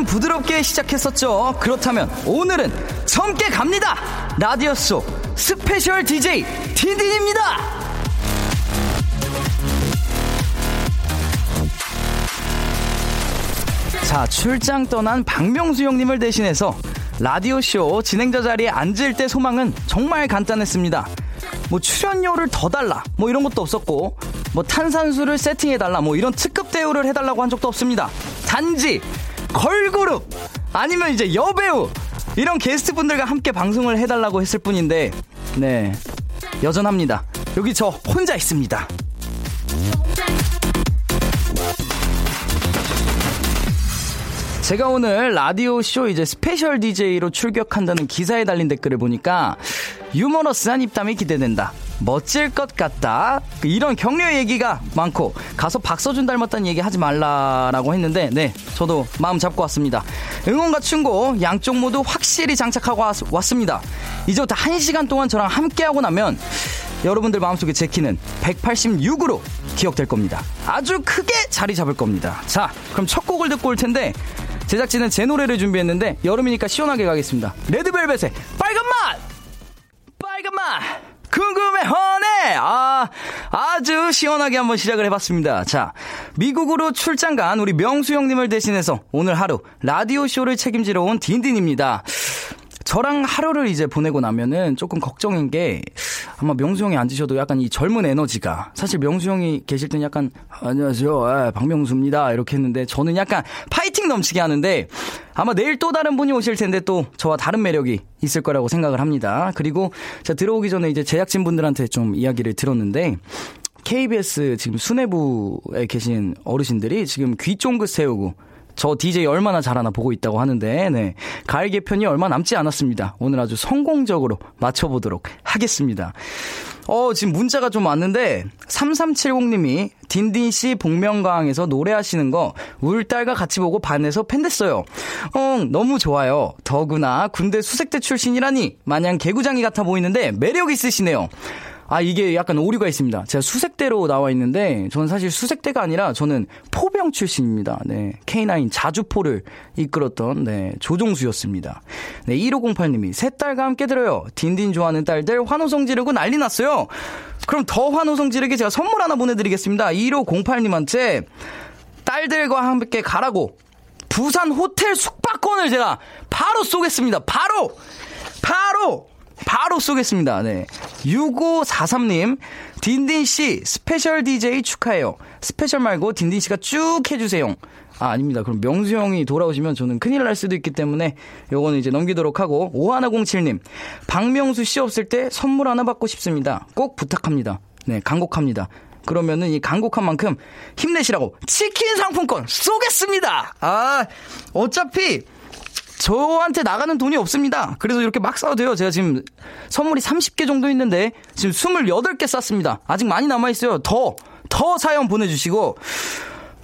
자, 어제는 부드럽게 시작했었죠. 그렇다면 오늘은 젊게 갑니다. 라디오쇼 스페셜 DJ 딘딘입니다. 자, 출장 떠난 박명수 형님을 대신해서 라디오쇼 진행자 자리에 앉을 때 소망은 정말 간단했습니다. 뭐 출연료를 더 달라, 뭐 이런 것도 없었고, 뭐 탄산수를 세팅해달라, 뭐 이런 특급 대우를 해달라고 한 적도 없습니다. 단지 걸그룹 아니면 이제 여배우 이런 게스트 분들과 함께 방송을 해달라고 했을 뿐인데, 네 여전합니다. 여기 저 혼자 있습니다. 제가 오늘 라디오 쇼 이제 스페셜 DJ로 출격한다는 기사에 달린 댓글을 보니까 유머러스한 입담이 기대된다. 멋질 것 같다. 이런 격려 얘기가 많고 가서 박서준 닮았다는 얘기 하지 말라라고 했는데 네 저도 마음 잡고 왔습니다. 응원과 충고 양쪽 모두 확실히 장착하고 왔습니다. 이제부터 1시간 동안 저랑 함께하고 나면 여러분들 마음속에 제 키는 186으로 기억될 겁니다. 아주 크게 자리 잡을 겁니다. 자, 그럼 첫 곡을 듣고 올 텐데 제작진은 제 노래를 준비했는데 여름이니까 시원하게 가겠습니다. 레드벨벳의 빨간 맛! 맛! 궁금해 허네! 아, 아주 시원하게 한번 시작을 해봤습니다. 자, 미국으로 출장 간 우리 명수 형님을 대신해서 오늘 하루 라디오 쇼를 책임지러 온 딘딘입니다. 저랑 하루를 이제 보내고 나면은 조금 걱정인 게 아마 명수 형이 앉으셔도 약간 이 젊은 에너지가 사실 명수 형이 계실 때는 약간 안녕하세요 아, 박명수입니다 이렇게 했는데 저는 약간 파이팅 넘치게 하는데 아마 내일 또 다른 분이 오실 텐데 또 저와 다른 매력이 있을 거라고 생각을 합니다. 그리고 제가 들어오기 전에 이제 제작진 분들한테 좀 이야기를 들었는데 KBS 지금 수뇌부에 계신 어르신들이 지금 귀 쫑긋 세우고 저 DJ 얼마나 잘하나 보고 있다고 하는데, 네. 가을 개편이 얼마 남지 않았습니다. 오늘 아주 성공적으로 맞춰보도록 하겠습니다. 어, 지금 문자가 좀 왔는데, 3370님이 딘딘 씨 복면가왕에서 노래하시는 거 울 딸과 같이 보고 반해서 팬 됐어요. 어, 너무 좋아요. 더구나 군대 수색대 출신이라니 마냥 개구장이 같아 보이는데 매력 있으시네요. 아, 이게 약간 오류가 있습니다. 제가 수색대로 나와 있는데, 저는 사실 수색대가 아니라 저는 포병 출신입니다. 네. K9 자주포를 이끌었던, 네, 조종수였습니다. 네, 1508님이 새 딸과 함께 들어요. 딘딘 좋아하는 딸들 환호성 지르고 난리 났어요. 그럼 더 환호성 지르게 제가 선물 하나 보내드리겠습니다. 1508님한테 딸들과 함께 가라고 부산 호텔 숙박권을 제가 바로 쏘겠습니다. 바로! 바로! 바로 쏘겠습니다. 네. 6543님, 딘딘씨, 스페셜 DJ 축하해요. 스페셜 말고 딘딘씨가 쭉 해주세요. 아, 아닙니다. 그럼 명수 형이 돌아오시면 저는 큰일 날 수도 있기 때문에 요거는 이제 넘기도록 하고, 5107님, 박명수 씨 없을 때 선물 하나 받고 싶습니다. 꼭 부탁합니다. 네, 간곡합니다. 그러면은 이 간곡한 만큼 힘내시라고 치킨 상품권 쏘겠습니다! 아, 어차피, 저한테 나가는 돈이 없습니다. 그래서 이렇게 막 싸도 돼요. 제가 지금 선물이 30개 정도 있는데 지금 28개 쌌습니다. 아직 많이 남아있어요. 더, 더 사연 보내주시고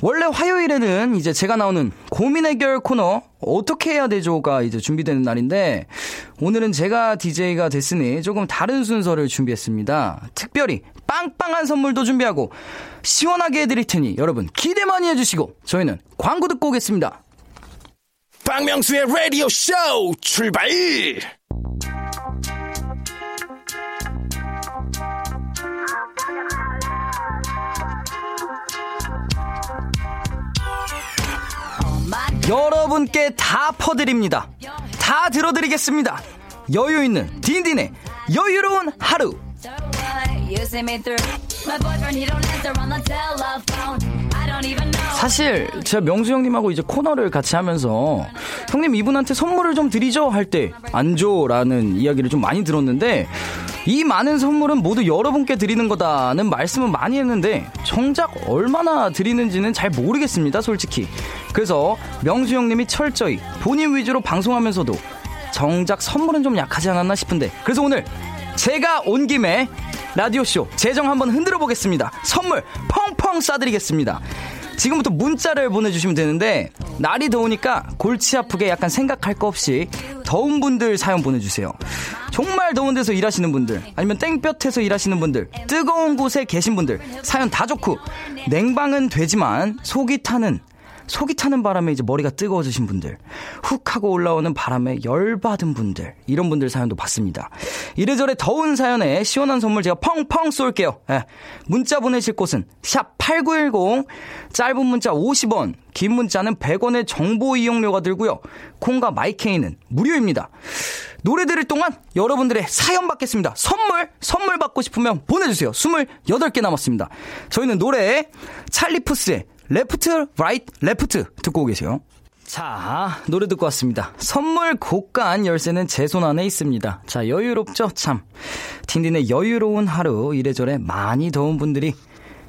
원래 화요일에는 이제 제가 나오는 고민 해결 코너 어떻게 해야 되죠가 이제 준비되는 날인데 오늘은 제가 DJ가 됐으니 조금 다른 순서를 준비했습니다. 특별히 빵빵한 선물도 준비하고 시원하게 해드릴 테니 여러분 기대 많이 해주시고 저희는 광고 듣고 오겠습니다. 박명수의 라디오 쇼 출발! 여러분께 다 퍼드립니다. 다 들어드리겠습니다. 여유 있는 딘딘의 여유로운 하루. 사실 제가 명수 형님하고 이제 코너를 같이 하면서 형님 이분한테 선물을 좀 드리죠 할 때 안 줘라는 이야기를 좀 많이 들었는데 이 많은 선물은 모두 여러분께 드리는 거다는 말씀은 많이 했는데 정작 얼마나 드리는지는 잘 모르겠습니다 솔직히. 그래서 명수 형님이 철저히 본인 위주로 방송하면서도 정작 선물은 좀 약하지 않았나 싶은데 그래서 오늘 제가 온 김에 라디오쇼 재정 한번 흔들어 보겠습니다 선물 펑펑 쏴드리겠습니다 지금부터 문자를 보내주시면 되는데 날이 더우니까 골치 아프게 약간 생각할 거 없이 더운 분들 사연 보내주세요. 정말 더운 데서 일하시는 분들 아니면 땡볕에서 일하시는 분들 뜨거운 곳에 계신 분들 사연 다 좋고 냉방은 되지만 속이 타는 속이 타는 바람에 이제 머리가 뜨거워지신 분들, 훅 하고 올라오는 바람에 열받은 분들, 이런 분들 사연도 받습니다. 이래저래 더운 사연에 시원한 선물 제가 펑펑 쏠게요. 예. 문자 보내실 곳은 샵8910, 짧은 문자 50원, 긴 문자는 100원의 정보 이용료가 들고요. 콩과 마이케이는 무료입니다. 노래 들을 동안 여러분들의 사연 받겠습니다. 선물, 선물 받고 싶으면 보내주세요. 28개 남았습니다. 저희는 노래 찰리푸스의 Left, Right, Left 듣고 계세요. 자, 노래 듣고 왔습니다. 선물 곳간 열쇠는 제 손 안에 있습니다. 자, 여유롭죠? 참. 딘딘의 여유로운 하루, 이래저래 많이 더운 분들이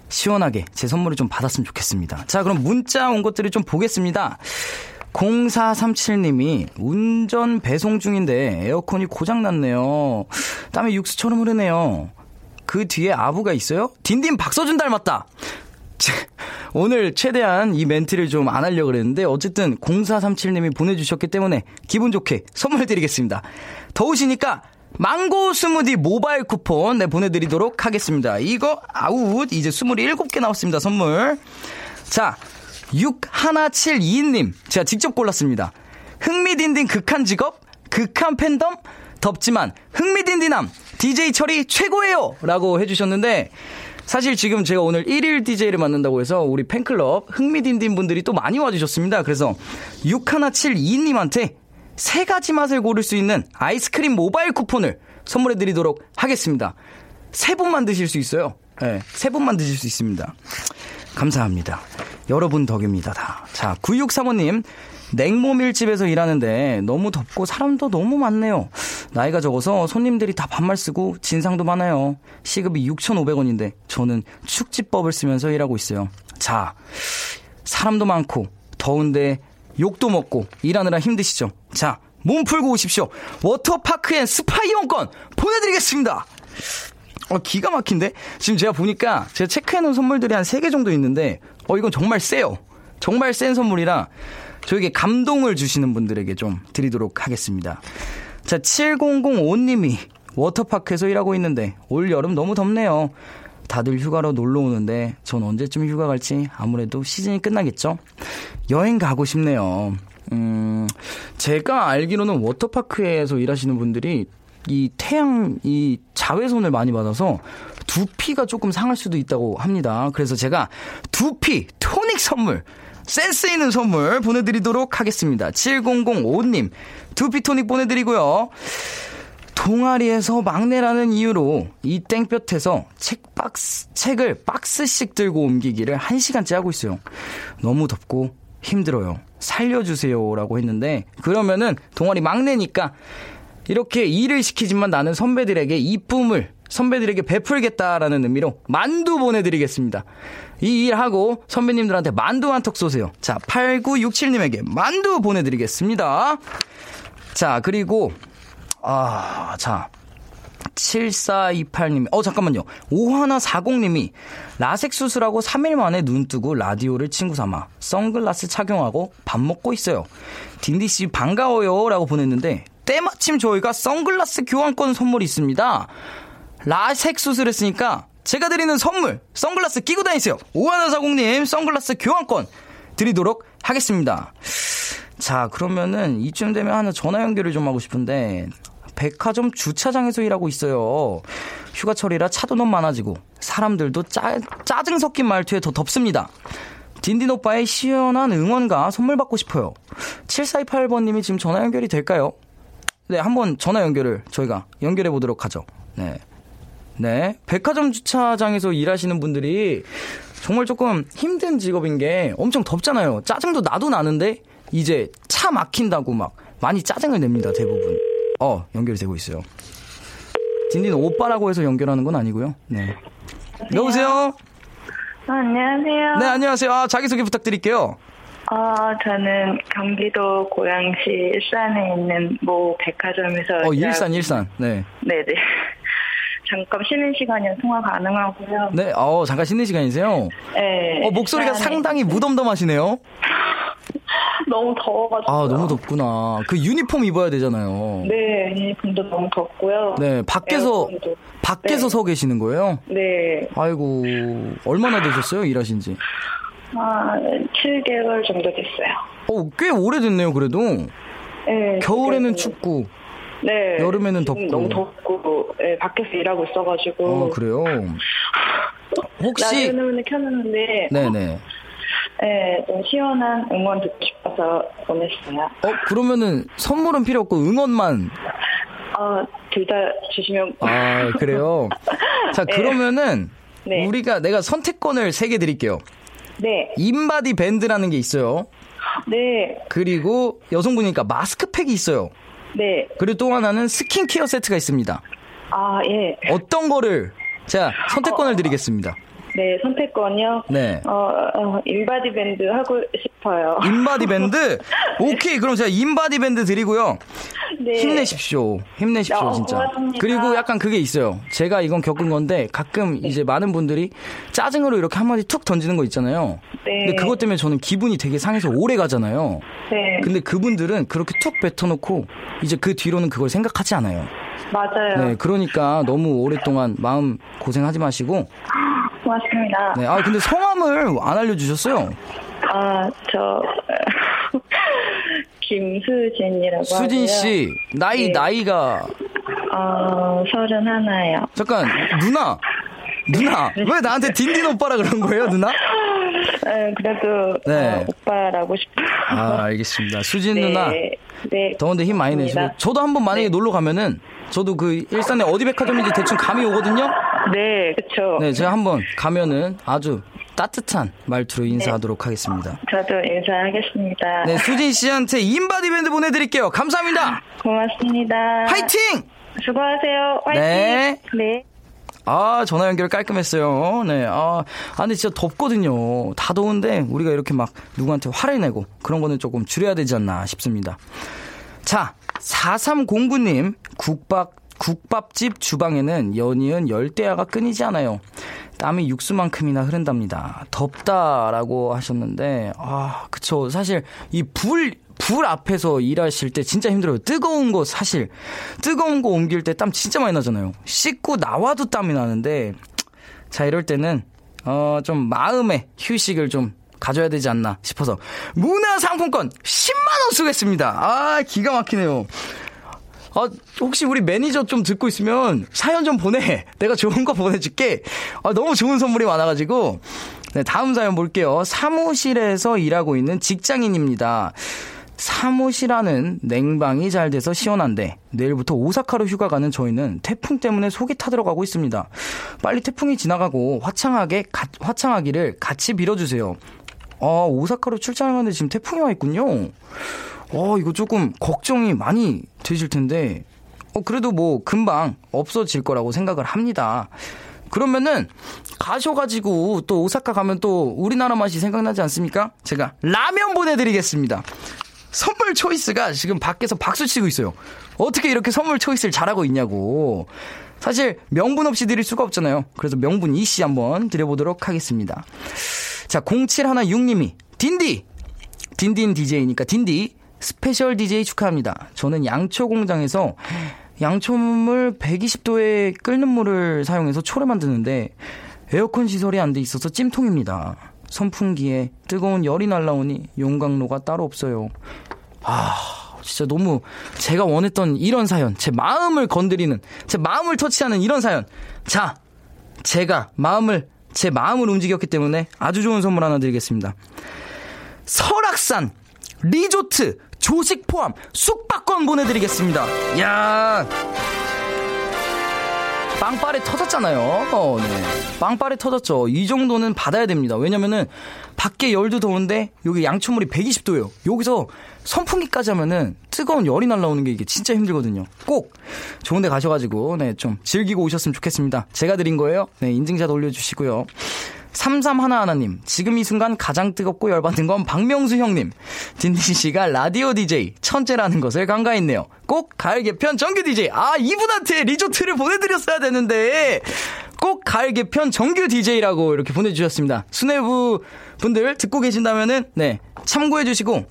시원하게 제 선물을 좀 받았으면 좋겠습니다. 자, 그럼 문자 온 것들을 좀 보겠습니다. 0437님이 운전 배송 중인데 에어컨이 고장났네요. 땀이 육수처럼 흐르네요. 그 뒤에 아부가 있어요? 딘딘 박서준 닮았다. 오늘 최대한 이 멘트를 좀 안 하려고 그랬는데 어쨌든 0437님이 보내주셨기 때문에 기분 좋게 선물 드리겠습니다. 더우시니까 망고 스무디 모바일 쿠폰 네, 보내드리도록 하겠습니다. 이거 아웃 이제 27개 나왔습니다. 선물. 자 6172님 제가 직접 골랐습니다. 흥미딘딘 극한 직업 극한 팬덤 덥지만 흥미딘딘함 DJ 철이 최고예요 라고 해주셨는데 사실 지금 제가 오늘 1일 DJ를 맡는다고 해서 우리 팬클럽 흥미딘딘 분들이 또 많이 와주셨습니다. 그래서 6172님한테 세 가지 맛을 고를 수 있는 아이스크림 모바일 쿠폰을 선물해 드리도록 하겠습니다. 세 분만 드실 수 있어요. 네, 세 분만 드실 수 있습니다. 감사합니다. 여러분 덕입니다, 다. 자, 9635님. 냉모밀집에서 일하는데 너무 덥고 사람도 너무 많네요. 나이가 적어서 손님들이 다 반말 쓰고 진상도 많아요. 시급이 6,500원인데 저는 축지법을 쓰면서 일하고 있어요. 자, 사람도 많고 더운데 욕도 먹고 일하느라 힘드시죠? 자, 몸 풀고 오십시오. 워터파크 and 스파 이용권 보내드리겠습니다. 어, 기가 막힌데? 지금 제가 보니까 제가 체크해놓은 선물들이 한 3개 정도 있는데, 어, 이건 정말 세요. 정말 센 선물이라 저에게 감동을 주시는 분들에게 좀 드리도록 하겠습니다. 자, 7005님이 워터파크에서 일하고 있는데 올 여름 너무 덥네요. 다들 휴가로 놀러 오는데 전 언제쯤 휴가 갈지 아무래도 시즌이 끝나겠죠? 여행 가고 싶네요. 음, 제가 알기로는 워터파크에서 일하시는 분들이 이 태양, 이 자외선을 많이 받아서 두피가 조금 상할 수도 있다고 합니다. 그래서 제가 두피 토닉 선물 센스 있는 선물 보내드리도록 하겠습니다. 7005님, 두피토닉 보내드리고요. 동아리에서 막내라는 이유로 이 땡볕에서 책 박스, 책을 박스씩 들고 옮기기를 1시간째 하고 있어요. 너무 덥고 힘들어요. 살려주세요. 라고 했는데, 그러면은 동아리 막내니까 이렇게 일을 시키지만 나는 선배들에게 이쁨을 선배들에게 베풀겠다라는 의미로 만두 보내드리겠습니다. 이 일하고 선배님들한테 만두 한 턱 쏘세요. 자, 8967님에게 만두 보내드리겠습니다. 자, 그리고, 아, 자. 7428님, 어, 잠깐만요. 5140님이 라섹 수술하고 3일 만에 눈 뜨고 라디오를 친구 삼아 선글라스 착용하고 밥 먹고 있어요. 딘디씨 반가워요. 라고 보냈는데, 때마침 저희가 선글라스 교환권 선물이 있습니다. 라섹 수술했으니까 제가 드리는 선물 선글라스 끼고 다니세요. 오하나 사공님 선글라스 교환권 드리도록 하겠습니다. 자 그러면은 이쯤 되면 하나 전화 연결을 좀 하고 싶은데 백화점 주차장에서 일하고 있어요. 휴가철이라 차도 너무 많아지고 사람들도 짜, 짜증 섞인 말투에 더 덥습니다. 딘딘 오빠의 시원한 응원과 선물 받고 싶어요. 7428번님이 지금 전화 연결이 될까요? 네, 한번 전화 연결을 저희가 연결해 보도록 하죠. 네. 네. 백화점 주차장에서 일하시는 분들이 정말 조금 힘든 직업인 게 엄청 덥잖아요. 짜증도 나도 나는데 이제 차 막힌다고 막 많이 짜증을 냅니다, 대부분. 어, 연결이 되고 있어요. 딘딘 오빠라고 해서 연결하는 건 아니고요. 네. 여보세요? 아, 안녕하세요. 네, 안녕하세요. 아, 자기소개 부탁드릴게요. 어, 저는 경기도 고양시 일산에 있는 모 백화점에서 어, 일산, 일산. 네. 네네. 잠깐 쉬는 시간이면 통화 가능하고요. 네, 어, 잠깐 쉬는 시간이세요? 네. 어, 목소리가 시간에 상당히 무덤덤하시네요? 너무 더워가지고. 아, 너무 덥구나. 그 유니폼 입어야 되잖아요. 네, 유니폼도 너무 덥고요. 네, 밖에서, 에어컨도. 밖에서 네. 서 계시는 거예요? 네. 아이고, 얼마나 되셨어요, 일하신 지? 아, 7개월 정도 됐어요. 어, 꽤 오래됐네요, 그래도. 네. 겨울에는 그래서- 춥고, 네. 여름에는 덥고. 너무 덥고, 네, 밖에서 일하고 있어가지고. 어, 그래요? 혹시, 라디오는 켰는데, 네네. 네, 좀 시원한 응원 듣고 싶어서 보냈어요. 어, 그러면은 선물은 필요 없고 응원만. 아, 둘다 주시면. 아, 그래요? 자, 네. 그러면은, 네. 우리가 내가 선택권을 세 개 드릴게요. 네, 인바디 밴드라는 게 있어요. 네, 그리고 여성분이니까 마스크팩이 있어요. 네. 그리고 또 하나는 스킨케어 세트가 있습니다. 아, 예. 어떤 거를 자 선택권을 드리겠습니다. 네, 선택권이요? 네. 어, 어, 인바디 밴드 하고 싶어요. 인바디 밴드 오케이 그럼 제가 인바디 밴드 드리고요. 네. 힘내십시오. 힘내십시오 어, 진짜. 고맙습니다. 그리고 약간 그게 있어요. 제가 이건 겪은 건데 가끔 이제 많은 분들이 짜증으로 이렇게 한마디 툭 던지는 거 있잖아요. 네. 근데 그것 때문에 저는 기분이 되게 상해서 오래 가잖아요. 네, 근데 그분들은 그렇게 툭 뱉어놓고 이제 그 뒤로는 그걸 생각하지 않아요. 맞아요. 네, 그러니까 너무 오랫동안 마음 고생하지 마시고. 고맙습니다. 네, 아 근데 성함을 안 알려주셨어요. 아, 저, 김수진이라고 수진 하고요. 씨 나이 네. 나이가 어, 서른 하나요. 잠깐 누나 누나 왜 나한테 딘딘 오빠라 그런 거예요 누나? 네, 그래도 네. 어, 오빠라고 싶어요. 아 알겠습니다. 수진 네, 누나 네. 더운데 힘 많이 내시고. 저도 한번 만약에 네. 놀러 가면은 저도 그 일산에 어디 백화점인지 대충 감이 오거든요. 네, 그쵸. 네 제가 한번 가면은 아주 따뜻한 말투로 인사하도록 하겠습니다. 저도 인사하겠습니다. 네 수진 씨한테 인바디 밴드 보내드릴게요. 감사합니다. 고맙습니다. 화이팅! 수고하세요. 화이팅! 네. 네. 아, 전화 연결 깔끔했어요. 네. 아, 아, 근데 진짜 덥거든요. 다 더운데 우리가 이렇게 막 누구한테 화를 내고 그런 거는 조금 줄여야 되지 않나 싶습니다. 자, 4309님, 국밥, 국밥집 주방에는 연이은 열대야가 끊이지 않아요. 땀이 육수만큼이나 흐른답니다. 덥다라고 하셨는데, 아, 그쵸. 사실 이 불, 불 앞에서 일하실 때 진짜 힘들어요. 뜨거운 거 사실, 뜨거운 거 옮길 때 땀 진짜 많이 나잖아요. 씻고 나와도 땀이 나는데, 자, 이럴 때는, 어, 좀 마음의 휴식을 좀 가져야 되지 않나 싶어서, 문화상품권 10만원 쓰겠습니다. 아, 기가 막히네요. 아, 혹시 우리 매니저 좀 듣고 있으면 사연 좀 보내. 내가 좋은 거 보내줄게. 아, 너무 좋은 선물이 많아가지고. 네, 다음 사연 볼게요. 사무실에서 일하고 있는 직장인입니다. 사무실 안은 냉방이 잘 돼서 시원한데 내일부터 오사카로 휴가 가는 저희는 태풍 때문에 속이 타들어가고 있습니다. 빨리 태풍이 지나가고 화창하게 가- 화창하기를 같이 빌어주세요. 아 오사카로 출장하는데 지금 태풍이 와 있군요. 어 이거 조금 걱정이 많이 되실 텐데 어 그래도 뭐 금방 없어질 거라고 생각을 합니다. 그러면은 가셔가지고 또 오사카 가면 또 우리나라 맛이 생각나지 않습니까? 제가 라면 보내드리겠습니다. 선물 초이스가 지금 밖에서 박수 치고 있어요. 어떻게 이렇게 선물 초이스를 잘하고 있냐고. 사실 명분 없이 드릴 수가 없잖아요. 그래서 명분 이씨 한번 드려보도록 하겠습니다. 자, 0716님이 딘디! 딘딘 DJ니까 딘디 스페셜 DJ 축하합니다. 저는 양초 공장에서 양초물 120도에 끓는 물을 사용해서 초를 만드는데 에어컨 시설이 안 돼 있어서 찜통입니다. 선풍기에 뜨거운 열이 날라오니 용광로가 따로 없어요. 아, 진짜 너무 제가 원했던 이런 사연, 제 마음을 건드리는, 제 마음을 터치하는 이런 사연. 자, 제가 마음을, 제 마음을 움직였기 때문에 아주 좋은 선물 하나 드리겠습니다. 설악산 리조트 조식 포함 숙박권 보내드리겠습니다. 야 빵빠레 터졌잖아요. 어, 네. 빵빠레 터졌죠. 이 정도는 받아야 됩니다. 왜냐면은 밖에 열도 더운데 여기 양초물이 120도예요. 여기서 선풍기까지 하면은 뜨거운 열이 날라오는 게 이게 진짜 힘들거든요. 꼭 좋은 데 가셔 가지고 네, 좀 즐기고 오셨으면 좋겠습니다. 제가 드린 거예요. 네, 인증샷 올려 주시고요. 3311님, 지금 이 순간 가장 뜨겁고 열받는 건 박명수 형님. 딘딘 씨가 라디오 DJ 천재라는 것을 간과했네요. 꼭 가을 개편 정규 DJ. 아, 이분한테 리조트를 보내드렸어야 되는데. 꼭 가을 개편 정규 DJ라고 이렇게 보내주셨습니다. 수뇌부 분들 듣고 계신다면은, 네, 참고해주시고,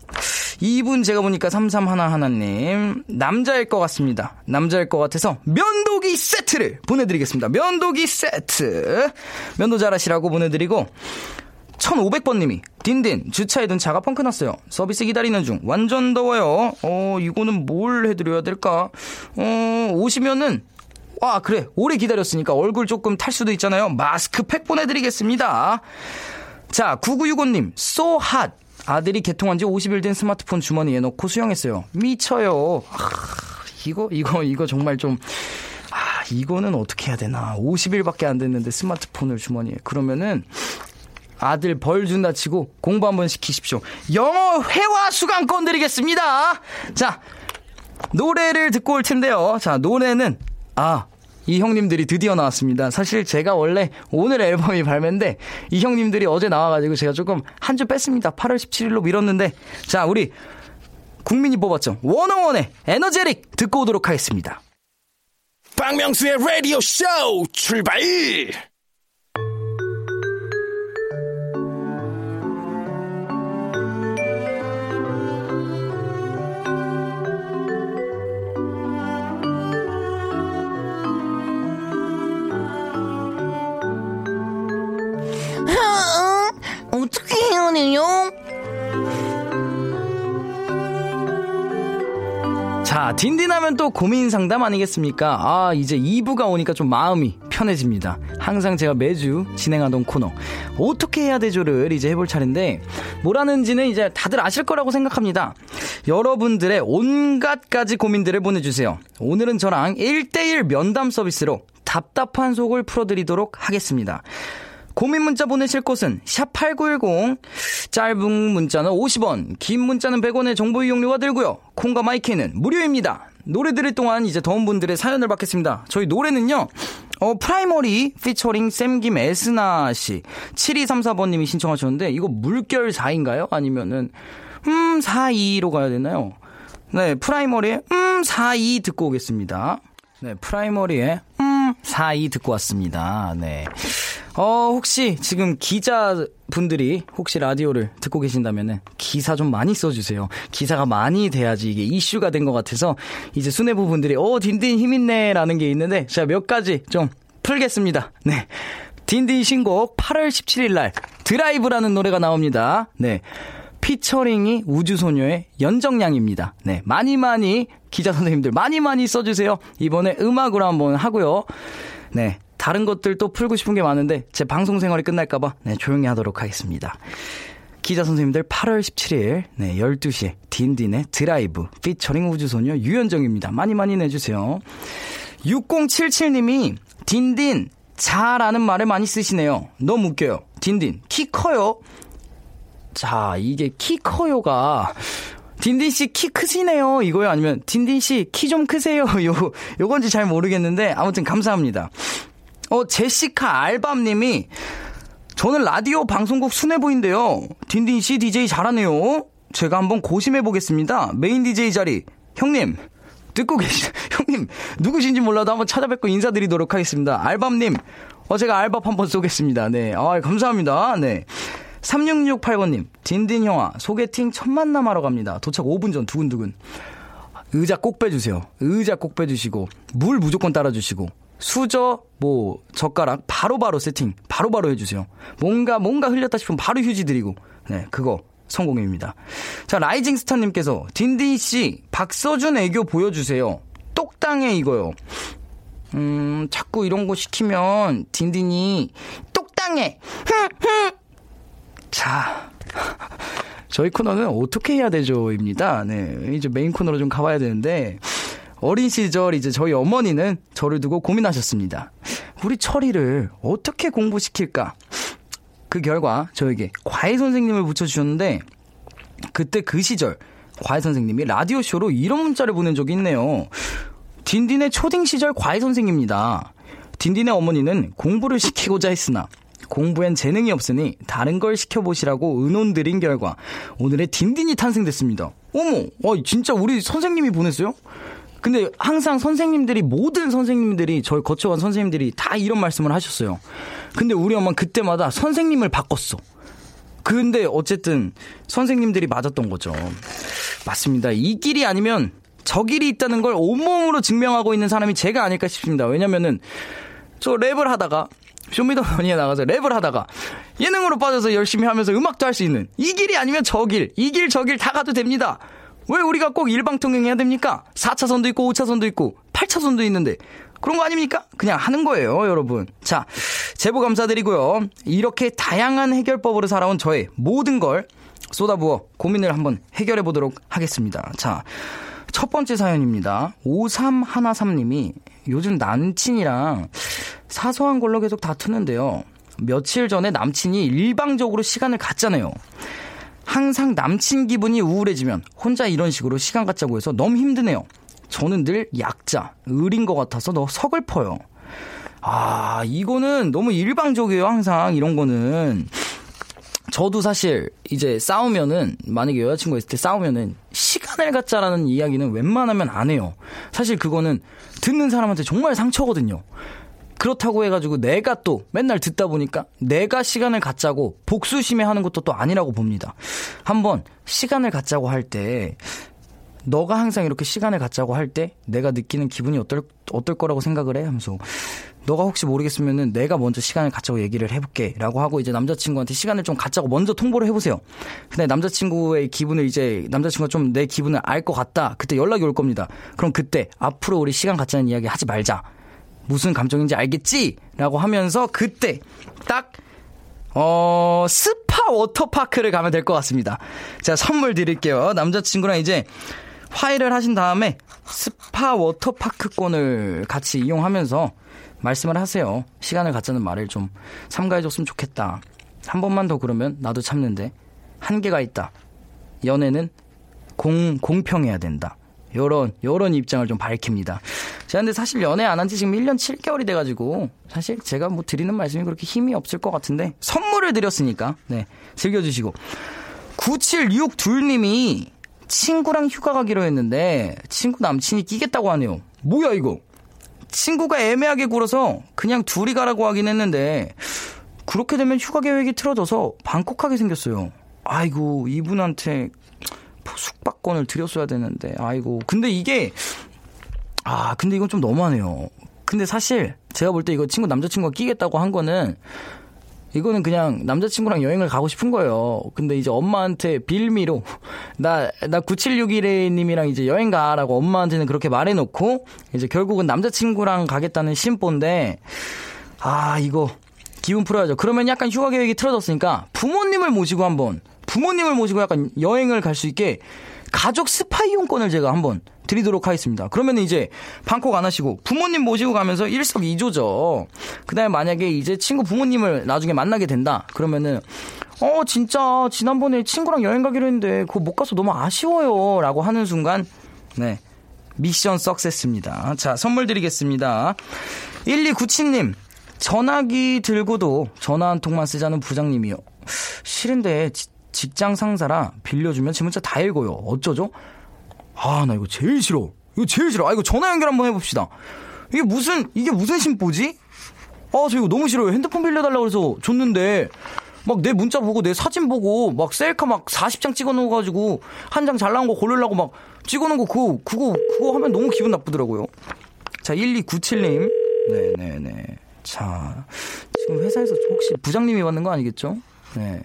이분 제가 보니까 3311님, 남자일 것 같습니다. 남자일 것 같아서 면도기 세트를 보내드리겠습니다. 면도기 세트. 면도 잘하시라고 보내드리고, 1500번님이 딘딘 주차에 둔 차가 펑크 났어요. 서비스 기다리는 중 완전 더워요. 어 이거는 뭘 해드려야 될까? 어 오시면은 아 그래 오래 기다렸으니까 얼굴 조금 탈 수도 있잖아요. 마스크 팩 보내드리겠습니다. 자 9965님 so hot 아들이 개통한 지 50일 된 스마트폰 주머니에 넣고 수영했어요. 미쳐요. 아, 이거 이거 이거 정말 좀 아, 이거는 어떻게 해야 되나. 50일밖에 안 됐는데 스마트폰을 주머니에. 그러면은 아들 벌 준다 치고 공부 한번 시키십시오. 영어 회화 수강권 드리겠습니다. 자, 노래를 듣고 올 텐데요. 자, 노래는, 아, 이 형님들이 드디어 나왔습니다. 사실 제가 원래 오늘 앨범이 발매인데 이 형님들이 어제 나와가지고 제가 조금 한 주 뺐습니다. 8월 17일로 미뤘는데 자 우리 국민이 뽑았죠. 원어원의 에너제릭 듣고 오도록 하겠습니다. 박명수의 라디오 쇼 출발! 딘딘하면 또 고민 상담 아니겠습니까? 아, 이제 2부가 오니까 좀 마음이 편해집니다. 항상 제가 매주 진행하던 코너. 어떻게 해야 되죠를 이제 해볼 차례인데, 뭐라는지는 이제 다들 아실 거라고 생각합니다. 여러분들의 온갖 가지 고민들을 보내주세요. 오늘은 저랑 1대1 면담 서비스로 답답한 속을 풀어드리도록 하겠습니다. 고민 문자 보내실 곳은 샵8910 짧은 문자는 50원 긴 문자는 100원의 정보 이용료가 들고요. 콩과 마이크는 무료입니다. 노래 들을 동안 이제 더운 분들의 사연을 받겠습니다. 저희 노래는요 어 프라이머리 피처링 샘김 에스나 씨 7234번님이 신청하셨는데 이거 물결 4인가요? 아니면은 음 42로 가야 되나요? 네 프라이머리의 음42 듣고 오겠습니다. 네 프라이머리의 음42 듣고 왔습니다. 네 어, 혹시 지금 기자분들이 혹시 라디오를 듣고 계신다면은 기사 좀 많이 써주세요. 기사가 많이 돼야지 이게 이슈가 된 것 같아서 이제 수뇌부 분들이 어, 딘딘 힘있네 라는 게 있는데 제가 몇 가지 좀 풀겠습니다. 네. 딘딘 신곡 8월 17일 날 드라이브라는 노래가 나옵니다. 네. 피처링이 우주소녀의 연정 양입니다. 네. 많이 많이 기자 선생님들 많이 많이 써주세요. 이번에 음악으로 한번 하고요. 네. 다른 것들도 풀고 싶은 게 많은데 제 방송 생활이 끝날까봐 네, 조용히 하도록 하겠습니다. 기자 선생님들 8월 17일 네, 12시에 딘딘의 드라이브 피처링 우주소녀 유연정입니다. 많이 많이 내주세요. 6077님이 딘딘 자라는 말을 많이 쓰시네요. 너무 웃겨요. 딘딘 키 커요. 자 이게 키 커요가 딘딘 씨 키 크시네요. 이거요? 아니면 딘딘 씨 키 좀 크세요. 요, 요건지 잘 모르겠는데 아무튼 감사합니다. 어, 제시카 알밤님이 저는 라디오 방송국 수뇌부인데요. 딘딘 씨 DJ 잘하네요. 제가 한번 고심해 보겠습니다. 메인 DJ 자리 형님 듣고 계시 형님 누구신지 몰라도 한번 찾아뵙고 인사드리도록 하겠습니다. 알밤님 어 제가 알밥 한번 쏘겠습니다. 네, 아 감사합니다. 네. 3668번님, 딘딘 형아, 소개팅 첫 만남하러 갑니다. 도착 5분 전 두근두근. 의자 꼭 빼주세요. 의자 꼭 빼주시고, 물 무조건 따라주시고, 수저, 뭐, 젓가락 바로바로 바로 세팅, 바로바로 바로 해주세요. 뭔가, 뭔가 흘렸다 싶으면 바로 휴지 드리고, 네, 그거 성공입니다. 자, rising star님께서, 딘딘 씨, 박서준 애교 보여주세요. 똑땅해, 이거요. 음, 자꾸 이런 거 시키면, 딘딘이, 똑땅해! 자, 저희 코너는 어떻게 해야 되죠?입니다. 네, 이제 메인 코너로 좀 가봐야 되는데, 어린 시절 이제 저희 어머니는 저를 두고 고민하셨습니다. 우리 철이를 어떻게 공부시킬까? 그 결과 저에게 과외 선생님을 붙여주셨는데, 그때 그 시절 과외 선생님이 라디오 쇼로 이런 문자를 보낸 적이 있네요. 딘딘의 초딩 시절 과외 선생입니다. 딘딘의 어머니는 공부를 시키고자 했으나 공부엔 재능이 없으니 다른 걸 시켜보시라고 의논 드린 결과 오늘의 딘딘이 탄생됐습니다. 어머, 와, 진짜 우리 선생님이 보냈어요? 근데 항상 선생님들이 모든 선생님들이 저희 거쳐간 선생님들이 다 이런 말씀을 하셨어요. 근데 우리 엄마는 그때마다 선생님을 바꿨어. 근데 어쨌든 선생님들이 맞았던 거죠. 맞습니다. 이 길이 아니면 저 길이 있다는 걸 온몸으로 증명하고 있는 사람이 제가 아닐까 싶습니다. 왜냐면은 저 랩을 하다가 쇼미더머니에 나가서 랩을 하다가 예능으로 빠져서 열심히 하면서 음악도 할 수 있는 이 길이 아니면 저 길, 이 길, 저 길 다 가도 됩니다. 왜 우리가 꼭 일방통행해야 됩니까? 4차선도 있고 5차선도 있고 8차선도 있는데 그런 거 아닙니까? 그냥 하는 거예요, 여러분. 자, 제보 감사드리고요. 이렇게 다양한 해결법으로 살아온 저의 모든 걸 쏟아부어 고민을 한번 해결해 보도록 하겠습니다. 자, 첫 번째 사연입니다. 5313님이 요즘 남친이랑 사소한 걸로 계속 다투는데요. 며칠 전에 남친이 일방적으로 시간을 갖잖아요. 항상 남친 기분이 우울해지면 혼자 이런 식으로 시간 갖자고 해서 너무 힘드네요. 저는 늘 약자, 을인 것 같아서 너 서글퍼요. 아, 이거는 너무 일방적이에요, 항상 이런 거는. 저도 사실 이제 싸우면은 만약에 여자친구가 있을 때 싸우면은 시간을 갖자라는 이야기는 웬만하면 안 해요. 사실 그거는 듣는 사람한테 정말 상처거든요. 그렇다고 해가지고 내가 또 맨날 듣다 보니까 내가 시간을 갖자고 복수심에 하는 것도 또 아니라고 봅니다. 한번 시간을 갖자고 할 때 너가 항상 이렇게 시간을 갖자고 할 때 내가 느끼는 기분이 어떨 어떨 거라고 생각을 해 하면서 너가 혹시 모르겠으면은 내가 먼저 시간을 갖자고 얘기를 해볼게 라고 하고 이제 남자친구한테 시간을 좀 갖자고 먼저 통보를 해보세요. 근데 남자친구의 기분을 이제 남자친구가 좀 내 기분을 알 것 같다. 그때 연락이 올 겁니다. 그럼 그때 앞으로 우리 시간 갖자는 이야기 하지 말자. 무슨 감정인지 알겠지? 라고 하면서 그때 딱, 어, 스파 워터파크를 가면 될 것 같습니다. 제가 선물 드릴게요. 남자친구랑 이제 화해를 하신 다음에 스파 워터파크권을 같이 이용하면서 말씀을 하세요. 시간을 갖자는 말을 좀 삼가해줬으면 좋겠다. 한 번만 더 그러면 나도 참는데 한계가 있다. 연애는 공, 공평해야 된다. 요런, 요런 입장을 좀 밝힙니다. 제가 근데 사실 연애 안 한 지 지금 1년 7개월이 돼가지고, 사실 제가 뭐 드리는 말씀이 그렇게 힘이 없을 것 같은데, 선물을 드렸으니까, 네, 즐겨주시고. 9762님이 친구랑 휴가 가기로 했는데, 친구 남친이 끼겠다고 하네요. 뭐야, 이거? 친구가 애매하게 굴어서 그냥 둘이 가라고 하긴 했는데, 그렇게 되면 휴가 계획이 틀어져서 방콕하게 생겼어요. 아이고, 이분한테 숙박권을 드렸어야 되는데, 아이고. 근데 이게, 아, 근데 이건 좀 너무하네요. 근데 사실, 제가 볼 때 이거 친구, 남자친구가 끼겠다고 한 거는, 이거는 그냥 남자친구랑 여행을 가고 싶은 거예요. 근데 이제 엄마한테 빌미로, 나, 나 9761님이랑 이제 여행 가라고 엄마한테는 그렇게 말해놓고, 이제 결국은 남자친구랑 가겠다는 심보인데, 아, 이거, 기분 풀어야죠. 그러면 약간 휴가 계획이 틀어졌으니까, 부모님을 모시고 한번, 부모님을 모시고 약간 여행을 갈 수 있게 가족 스파 이용권을 제가 한번 드리도록 하겠습니다. 그러면 이제 방콕 안 하시고 부모님 모시고 가면서 일석이조죠. 그다음에 만약에 이제 친구 부모님을 나중에 만나게 된다. 그러면은 어 진짜 지난번에 친구랑 여행 가기로 했는데 그거 못 가서 너무 아쉬워요라고 하는 순간 네. 미션 석세스입니다. 자, 선물 드리겠습니다. 1297님, 전화기 들고도 전화 한 통만 쓰자는 부장님이요. 싫은데 직장 상사라 빌려주면 제 문자 다 읽어요. 어쩌죠? 아, 나 이거 제일 싫어. 이거 제일 싫어. 아, 이거 전화 연결 한번 해봅시다. 이게 무슨, 이게 무슨 심보지? 아, 저 이거 너무 싫어요. 핸드폰 빌려달라고 그래서 줬는데, 막 내 문자 보고 내 사진 보고, 막 셀카 막 40장 찍어 놓아가지고, 한 장 잘 나온 거 고르려고 막 찍어 놓은 거, 그거, 그거, 그거 하면 너무 기분 나쁘더라고요. 자, 1297님. 네네네. 자, 지금 회사에서 혹시 부장님이 받는 거 아니겠죠? 네.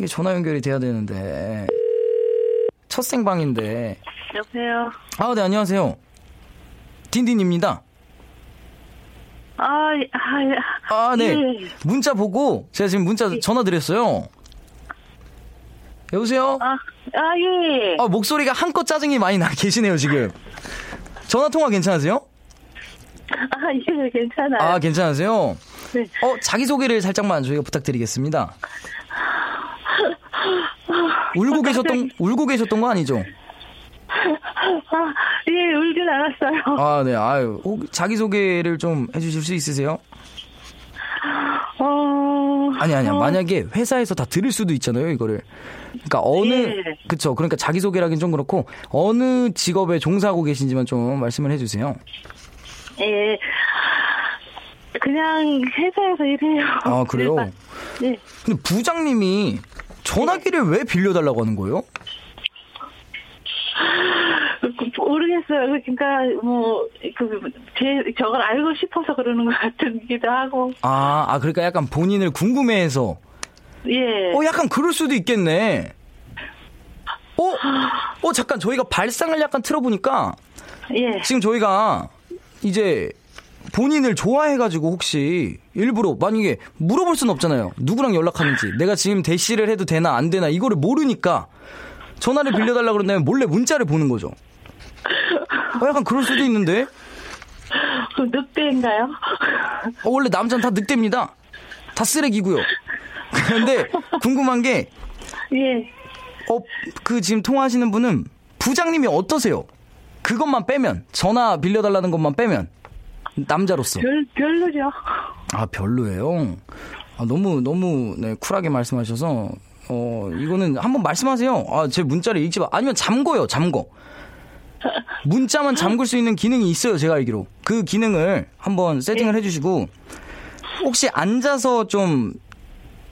이게 전화 연결이 돼야 되는데 첫 생방인데 여보세요. 아, 네, 안녕하세요. 딘딘입니다. 아, 아, 아, 네. 예. 문자 보고 제가 지금 문자 전화 드렸어요. 여보세요? 아, 아, 예. 아, 목소리가 한껏 짜증이 많이 나 계시네요, 지금. 전화 통화 괜찮으세요? 아, 예, 괜찮아요. 아, 괜찮으세요? 네. 어, 자기소개를 살짝만 저희가 부탁드리겠습니다. 울고 계셨던, 울고 계셨던 거 아니죠? 아, 예, 울진 않았어요. 아, 네, 아유. 혹 자기 소개를 좀 해주실 수 있으세요? 어. 아니 아니야. 어, 만약에 회사에서 다 들을 수도 있잖아요, 이거를. 그러니까 어느 예. 그쵸. 그러니까 자기 소개라긴 좀 그렇고 어느 직업에 종사하고 계신지만 좀 말씀을 해 주세요. 예. 그냥 회사에서 일해요. 아 그래요? 네. 근데 부장님이 전화기를 왜 빌려달라고 하는 거예요? 그, 모르겠어요. 그러니까 뭐그제 저걸 알고 싶어서 그러는 것 같기도 하고. 아, 아 그러니까 약간 본인을 궁금해해서. 예. 어, 약간 그럴 수도 있겠네. 어, 어 잠깐 저희가 발상을 약간 틀어보니까 예. 지금 저희가 이제 본인을 좋아해가지고 혹시 일부러 만약에 물어볼 순 없잖아요. 누구랑 연락하는지 내가 지금 대시를 해도 되나 안 되나 이거를 모르니까 전화를 빌려달라 그런다면 몰래 문자를 보는 거죠. 어, 약간 그럴 수도 있는데 그 늑대인가요? 어, 원래 남자는 다 늑대입니다. 다 쓰레기고요. 그런데 궁금한 게 예. 어, 그 지금 통화하시는 분은 부장님이 어떠세요? 그것만 빼면 전화 빌려달라는 것만 빼면 남자로서 별 별로죠. 아 별로예요. 아, 너무 너무 네, 쿨하게 말씀하셔서 어 이거는 한번 말씀하세요. 아 제 문자를 읽지 마. 아니면 잠궈요 잠궈. 문자만 잠글 수 있는 기능이 있어요 제가 알기로 그 기능을 한번 세팅을 해주시고 혹시 앉아서 좀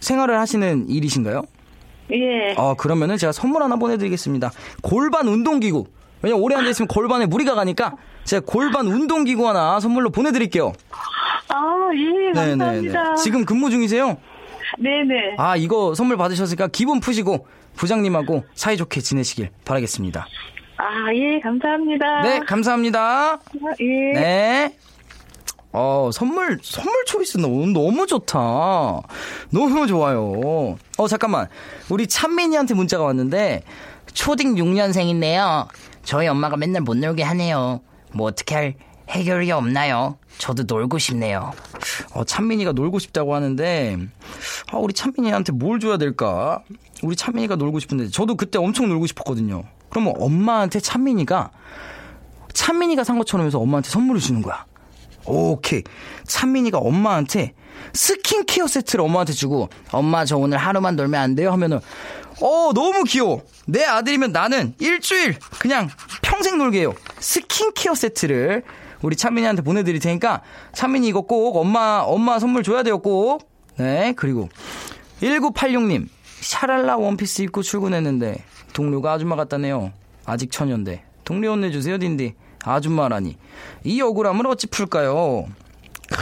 생활을 하시는 일이신가요? 예. 어, 그러면은 제가 선물 하나 보내드리겠습니다. 골반 운동기구. 왜냐면 오래 앉아있으면 골반에 무리가 가니까 제가 골반 운동기구 하나 선물로 보내드릴게요. 아, 예, 감사합니다. 지금 근무 중이세요? 네네. 아, 이거 선물 받으셨으니까 기분 푸시고 부장님하고 사이좋게 지내시길 바라겠습니다. 아, 예, 감사합니다. 네, 감사합니다. 아, 예. 네. 어, 선물, 선물 초이스 너무, 너무 좋다. 너무 좋아요. 어, 잠깐만. 우리 찬민이한테 문자가 왔는데, 초딩 6년생인데요. 저희 엄마가 맨날 못 놀게 하네요. 뭐 어떻게 할 해결이 없나요? 저도 놀고 싶네요. 어, 찬민이가 놀고 싶다고 하는데, 아, 우리 찬민이한테 뭘 줘야 될까? 우리 찬민이가 놀고 싶은데, 저도 그때 엄청 놀고 싶었거든요. 그러면 엄마한테 찬민이가, 찬민이가 산 것처럼 해서 엄마한테 선물을 주는 거야. 오케이. 찬민이가 엄마한테 스킨케어 세트를 엄마한테 주고, 엄마 저 오늘 하루만 놀면 안 돼요? 하면은, 어, 너무 귀여워. 내 아들이면 나는 일주일 그냥 평생 놀게 해요. 스킨케어 세트를 우리 찬민이한테 보내드릴 테니까, 찬민이 이거 꼭 엄마, 엄마 선물 줘야 돼요, 꼭. 네, 그리고 1986님, 샤랄라 원피스 입고 출근했는데, 동료가 아줌마 같다네요. 아직 처녀인데. 동료 혼내주세요, 딘딘. 아줌마라니. 이 억울함을 어찌 풀까요? 크,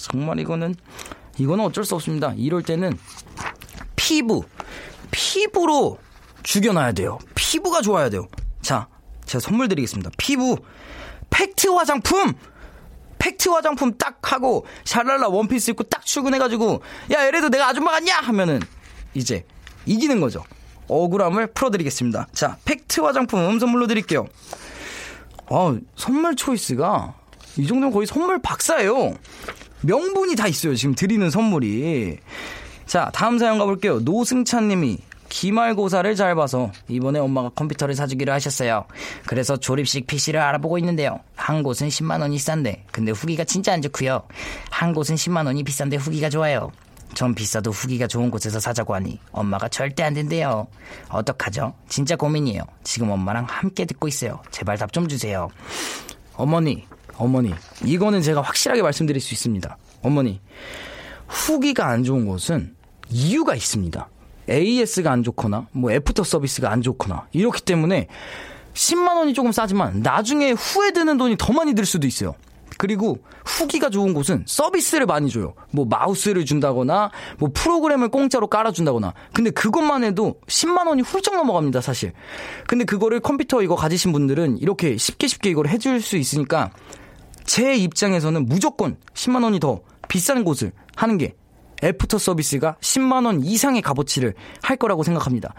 정말 이거는, 이거는 어쩔 수 없습니다. 이럴 때는 피부, 피부로 죽여놔야 돼요. 피부가 좋아야 돼요. 자, 제가 선물 드리겠습니다. 피부, 팩트 화장품! 팩트 화장품 딱 하고, 샤랄라 원피스 입고 딱 출근해가지고, 야, 이래도 내가 아줌마 같냐? 하면은, 이제, 이기는 거죠. 억울함을 풀어드리겠습니다. 자, 팩트 화장품 선물로 드릴게요. 아, 선물 choice가 이 정도면 거의 선물 박사예요. 명분이 다 있어요. 지금 드리는 선물이. 자, 다음 사연 가볼게요. 노승찬 님이 기말고사를 잘 봐서 이번에 엄마가 컴퓨터를 사주기로 하셨어요. 그래서 조립식 PC를 알아보고 있는데요. 한 곳은 10만 원이 싼데 근데 후기가 진짜 안 좋고요. 한 곳은 10만 원이 비싼데 후기가 좋아요. 전 비싸도 후기가 좋은 곳에서 사자고 하니 엄마가 절대 안 된대요. 어떡하죠? 진짜 고민이에요. 지금 엄마랑 함께 듣고 있어요. 제발 답 좀 주세요. 어머니, 어머니, 이거는 제가 확실하게 말씀드릴 수 있습니다. 어머니, 후기가 안 좋은 곳은 이유가 있습니다. AS가 안 좋거나, 뭐 애프터 서비스가 안 좋거나, 이렇기 때문에 10만 원이 조금 싸지만 나중에 후에 드는 돈이 더 많이 들 수도 있어요. 그리고 후기가 좋은 곳은 서비스를 많이 줘요. 뭐 마우스를 준다거나 뭐 프로그램을 공짜로 깔아준다거나. 근데 그것만 해도 10만 원이 훌쩍 넘어갑니다, 사실. 근데 그거를 컴퓨터 이거 가지신 분들은 이렇게 쉽게 쉽게 이걸 해줄 수 있으니까 제 입장에서는 무조건 10만 원이 더 비싼 곳을 하는 게 애프터 서비스가 10만 원 이상의 값어치를 할 거라고 생각합니다.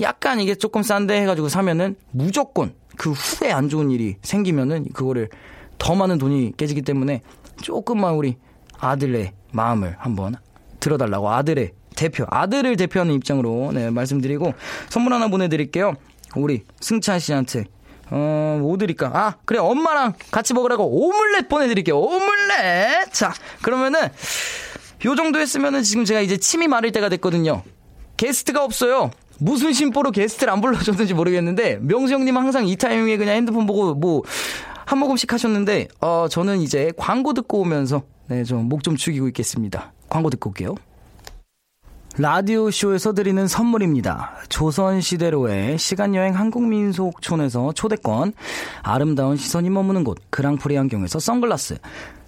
약간 이게 조금 싼데 해가지고 사면은 무조건 그 후에 안 좋은 일이 생기면은 그거를 더 많은 돈이 깨지기 때문에 조금만 우리 아들의 마음을 한번 들어달라고 아들의 대표, 아들을 대표하는 입장으로 네, 말씀드리고 선물 하나 보내드릴게요. 우리 승찬 씨한테 어, 뭐 드릴까? 아, 그래, 엄마랑 같이 먹으라고 오믈렛 보내드릴게요. 오믈렛! 자, 그러면은, 요 정도 했으면은 지금 제가 이제 침이 마를 때가 됐거든요. 게스트가 없어요. 무슨 심보로 게스트를 안 불러줬는지 모르겠는데 명수 형님 항상 이 타이밍에 그냥 핸드폰 보고 뭐 한 모금씩 하셨는데 어 저는 이제 광고 듣고 오면서 네 좀목좀 죽이고 있겠습니다. 광고 듣고 올게요. 라디오 쇼에서 드리는 선물입니다. 조선 시대로의 시간 여행 한국 민속촌에서 초대권, 아름다운 시선이 머무는 곳, 그랑프리 안경에서 선글라스,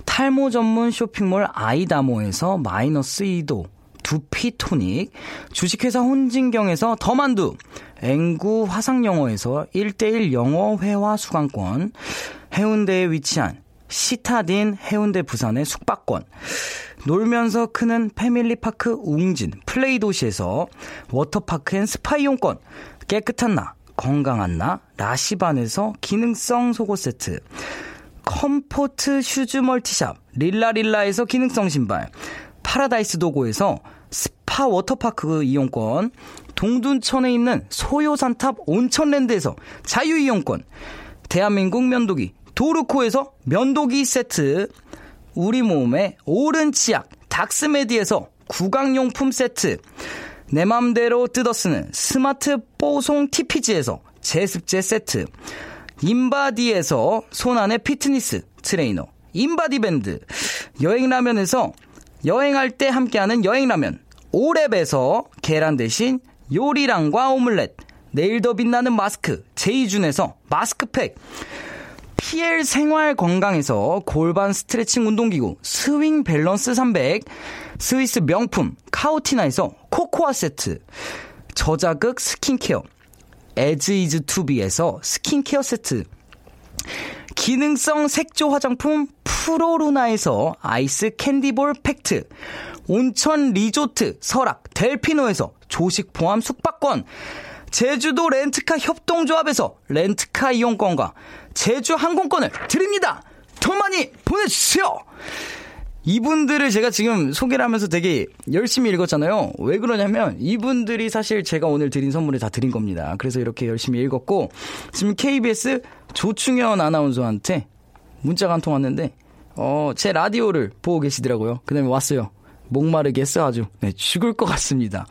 탈모 전문 쇼핑몰 아이다모에서 마이너스 2도, 두피 토닉, 주식회사 혼진경에서 더만두, 앵구 화상영어에서 1대1 영어 회화 수강권, 해운대에 위치한 시타딘 해운대 부산의 숙박권, 놀면서 크는 패밀리파크 웅진 플레이 도시에서 워터파크 and 스파 이용권, 깨끗한 나, 건강한 나, 라시반에서 기능성 속옷 세트, comfort shoes multi shop, 릴라릴라에서 기능성 신발, 파라다이스 도고에서 스파 워터파크 이용권, 동두천에 있는 소요산탑 온천랜드에서 자유이용권, 대한민국 면도기 도르코에서 면도기 세트, 우리 몸의 오른 치약 닥스메디에서 구강용품 세트, 내 맘대로 뜯어쓰는 스마트 뽀송 TPG에서 제습제 세트, 인바디에서 손안의 피트니스 트레이너, 인바디밴드, 여행라면에서 여행할 때 함께하는 여행라면, 오랩에서 계란 대신 요리란과 오믈렛, 내일 더 빛나는 마스크, 제이준에서 마스크팩, PL 생활 건강에서 골반 스트레칭 운동기구. 스윙 밸런스 300, 스위스 명품 카오티나에서 코코아 세트, 저자극 스킨케어, 에즈 이즈 투비에서 스킨케어 세트, 기능성 색조 화장품 프로루나에서 아이스 캔디볼 팩트, 온천 리조트 설악 델피노에서 조식 포함 숙박권, 제주도 렌트카 협동조합에서 렌트카 이용권과 제주 항공권을 드립니다. 더 많이 보내주세요. 이분들을 제가 지금 소개를 하면서 되게 열심히 읽었잖아요. 왜 그러냐면 이분들이 사실 제가 오늘 드린 선물을 다 드린 겁니다. 그래서 이렇게 열심히 읽었고 지금 KBS 조충현 아나운서한테 문자가 한 통 왔는데 어, 제 라디오를 보고 계시더라고요. 그 다음에 왔어요. 목마르겠어 아주. 네, 죽을 것 같습니다.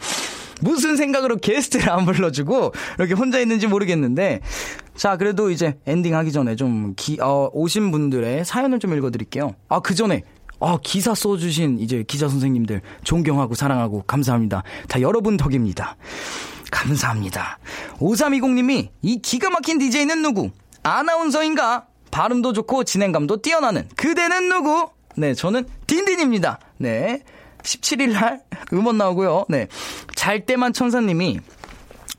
무슨 생각으로 게스트를 안 불러주고 이렇게 혼자 있는지 모르겠는데 자 그래도 이제 엔딩 하기 전에 좀 기, 어, 오신 분들의 사연을 좀 읽어드릴게요. 아그 전에 아, 기사 써주신 이제 기자 선생님들 존경하고 사랑하고 감사합니다. 다 여러분 덕입니다. 감사합니다. 5320님이 이 기가 막힌 DJ는 누구? 아나운서인가? 발음도 좋고 진행감도 뛰어나는 그대는 누구? 네, 저는 딘딘입니다. 네. 17일 날 음원 나오고요. 네. 잘 때만 천사님이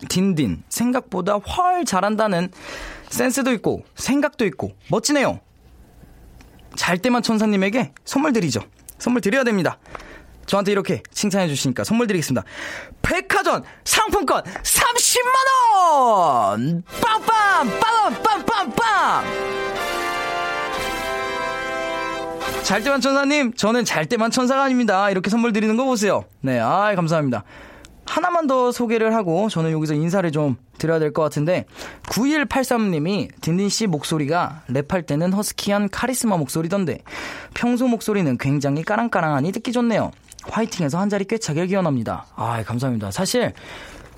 딘딘 생각보다 훨 잘한다는 센스도 있고 생각도 있고 멋지네요. 잘 때만 천사님에게 선물 드리죠. 선물 드려야 됩니다. 저한테 이렇게 칭찬해 주시니까 선물 드리겠습니다. 백화점 상품권 30만 원! 빵빵! 빵! 빵! 빵! 빵! 잘 때만 천사님, 저는 잘 때만 천사가 아닙니다. 이렇게 선물 드리는 거 보세요. 네, 아 감사합니다. 하나만 더 소개를 하고 저는 여기서 인사를 좀 드려야 될 것 같은데 9183님이 딘딘 씨 목소리가 랩할 때는 허스키한 카리스마 목소리던데 평소 목소리는 굉장히 까랑까랑하니 듣기 좋네요. 화이팅해서 한 자리 꿰차길 기원합니다. 아 감사합니다. 사실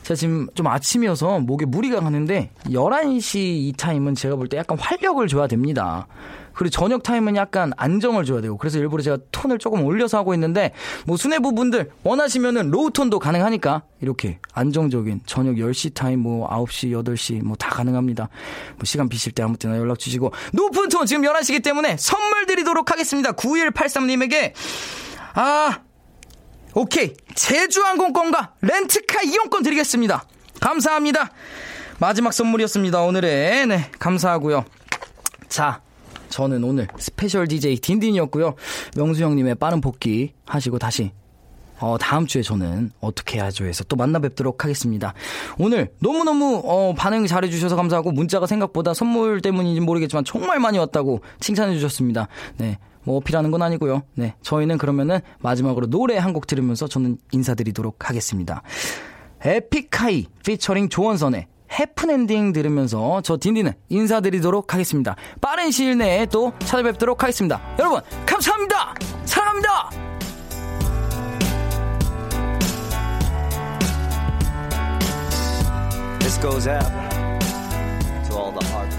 제가 지금 좀 아침이어서 목에 무리가 가는데 11시 이 타임은 제가 볼 때 약간 활력을 줘야 됩니다. 그리고 저녁 타임은 약간 안정을 줘야 되고 그래서 일부러 제가 톤을 조금 올려서 하고 있는데 뭐 수뇌부 분들 원하시면은 low tone도 가능하니까 이렇게 안정적인 저녁 10시 타임 뭐 9시 8시 뭐 다 가능합니다. 뭐 시간 비실 때 아무 때나 연락 주시고 높은 톤 지금 11시기 때문에 선물 드리도록 하겠습니다. 9183님에게 아 오케이 제주항공권과 렌트카 이용권 드리겠습니다. 감사합니다. 마지막 선물이었습니다. 오늘의 네 감사하고요. 자 저는 오늘 스페셜 DJ 딘딘이었고요. 명수 형님의 빠른 복귀 하시고 다시 어, 다음 주에 저는 어떻게 해야죠 해서 또 만나 뵙도록 하겠습니다. 오늘 너무너무 어, 반응 잘해주셔서 감사하고 문자가 생각보다 선물 때문인지 모르겠지만 정말 많이 왔다고 칭찬해 주셨습니다. 네. 뭐 어필하는 건 아니고요. 네. 저희는 그러면은 마지막으로 노래 한 곡 들으면서 저는 인사드리도록 하겠습니다. 에픽하이 피처링 조원선의 해프엔딩 들으면서 저 딘딘은 인사드리도록 하겠습니다. 빠른 시일 내에 또 찾아뵙도록 하겠습니다. 여러분, 감사합니다! 사랑합니다! This goes out to all the hard